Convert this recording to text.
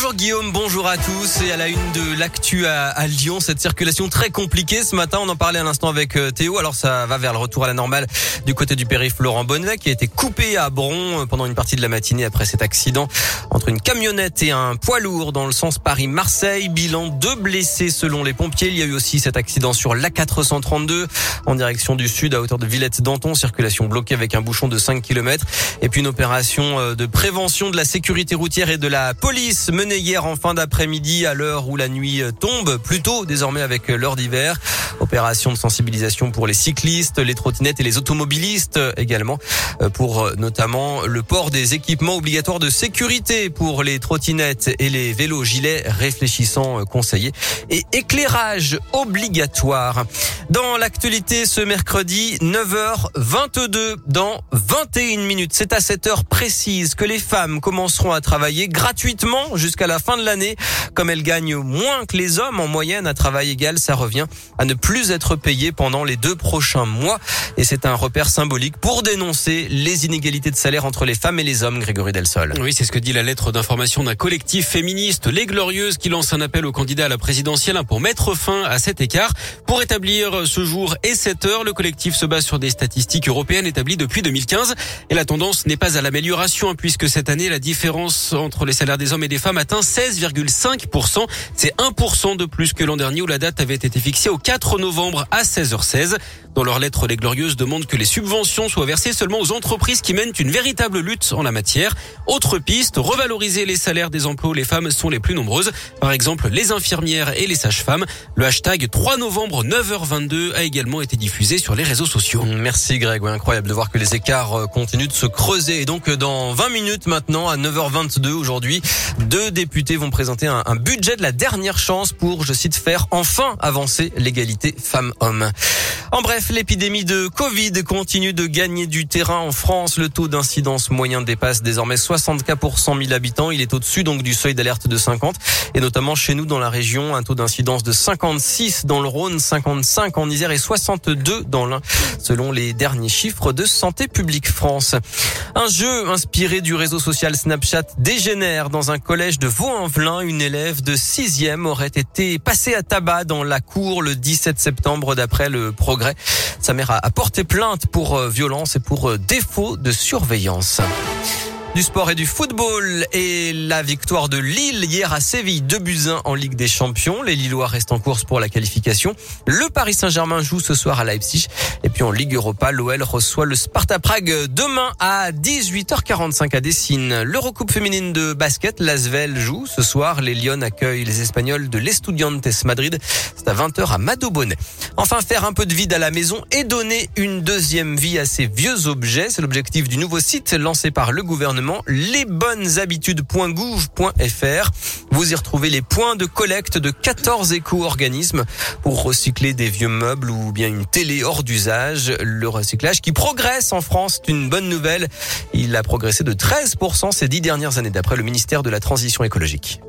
Bonjour Guillaume, bonjour à tous. Et à la une de l'actu à, Lyon, cette circulation très compliquée. Ce matin, on en parlait à l'instant avec euh, Théo, alors ça va vers le retour à la normale du côté du périph Laurent Bonnevet qui a été coupé à Bron euh, pendant une partie de la matinée après cet accident entre une camionnette et un poids lourd dans le sens Paris-Marseille, bilan deux blessés selon les pompiers, il y a eu aussi cet accident sur l'A432 en direction du sud à hauteur de Villette-Danton, circulation bloquée avec un bouchon de 5 km et puis une opération euh, de prévention de la sécurité routière et de la police menée hier en fin d'après-midi à l'heure où la nuit tombe, plutôt désormais avec l'heure d'hiver. Opération de sensibilisation pour les cyclistes, les trottinettes et les automobilistes également euh, pour euh, notamment le port des équipements obligatoires de sécurité pour les trottinettes et les vélos gilets réfléchissants euh, conseillés et éclairage obligatoire. Dans l'actualité ce mercredi 9h22 dans 21 minutes, c'est à cette heure précise que les femmes commenceront à travailler gratuitement jusqu'à la fin de l'année. Comme elles gagnent moins que les hommes en moyenne à travail égal, ça revient à ne plus être payées pendant les deux prochains mois. Et c'est un repère symbolique pour dénoncer les inégalités de salaire entre les femmes et les hommes, Grégory Delsol. Oui, c'est ce que dit la lettre d'information d'un collectif féministe, Les Glorieuses, qui lance un appel aux candidats à la présidentielle hein, pour mettre fin à cet écart. Pour établir ce jour et cette heure, le collectif se base sur des statistiques européennes établies depuis 2015. Et la tendance n'est pas à l'amélioration, hein, puisque cette année, la différence entre les salaires des hommes et des femmes atteint 16,5%. C'est 1% de plus que l'an dernier où la date avait été fixée au 4 novembre à 16h16. Dans leur lettre, les Glorieuses demandent que les subventions soient versées seulement aux entreprises qui mènent une véritable lutte en la matière. Autre piste, revaloriser les salaires des emplois où les femmes sont les plus nombreuses. Par exemple, les infirmières et les sages-femmes. Le hashtag 3 novembre 9h22 a également été diffusé sur les réseaux sociaux. Merci Greg, incroyable de voir que les écarts euh, continuent de se creuser. Et donc euh, dans 20 minutes maintenant, à 9h22 aujourd'hui, deux députés vont présenter un, un budget de la dernière chance pour, je cite, faire enfin avancer l'égalité femmes-hommes. En bref, l'épidémie de Covid continue de gagner du terrain en France. Le taux d'incidence moyen dépasse désormais 60 cas pour 100 000 habitants. Il est au-dessus donc du seuil d'alerte de 50 et notamment chez nous dans la région, un taux d'incidence de 56 dans le Rhône, 55 en Isère et 62 dans l'Ain, selon les derniers chiffres de Santé publique France. Un jeu inspiré du réseau social Snapchat dégénère dans un collège de Vaux-en-Velin. Une élève de 6e aurait été passée à tabac dans la cour le 17 septembre d'après le programme sa mère a porté plainte pour euh, violence et pour euh, défaut de surveillance. Du sport et du football et la victoire de Lille hier à Séville, 2 buts 1 en Ligue des Champions. Les Lillois restent en course pour la qualification. Le Paris Saint-Germain joue ce soir à Leipzig. Et puis en Ligue Europa, l'OL reçoit le Sparta Prague demain à 18h45 à Dessine. L'Eurocoupe féminine de basket, l'Asvel joue ce soir. Les Lyon accueillent les Espagnols de l'Estudiantes Madrid. C'est à 20h à Madobonnet. Enfin, faire un peu de vide à la maison et donner une deuxième vie à ces vieux objets. C'est l'objectif du nouveau site lancé par le gouvernement lesbonneshabitudes.gouv.fr. Vous y retrouvez les points de collecte de 14 éco-organismes pour recycler des vieux meubles ou bien une télé hors d'usage. Le recyclage qui progresse en France, c'est une bonne nouvelle. Il a progressé de 13% ces dix dernières années d'après le ministère de la Transition écologique.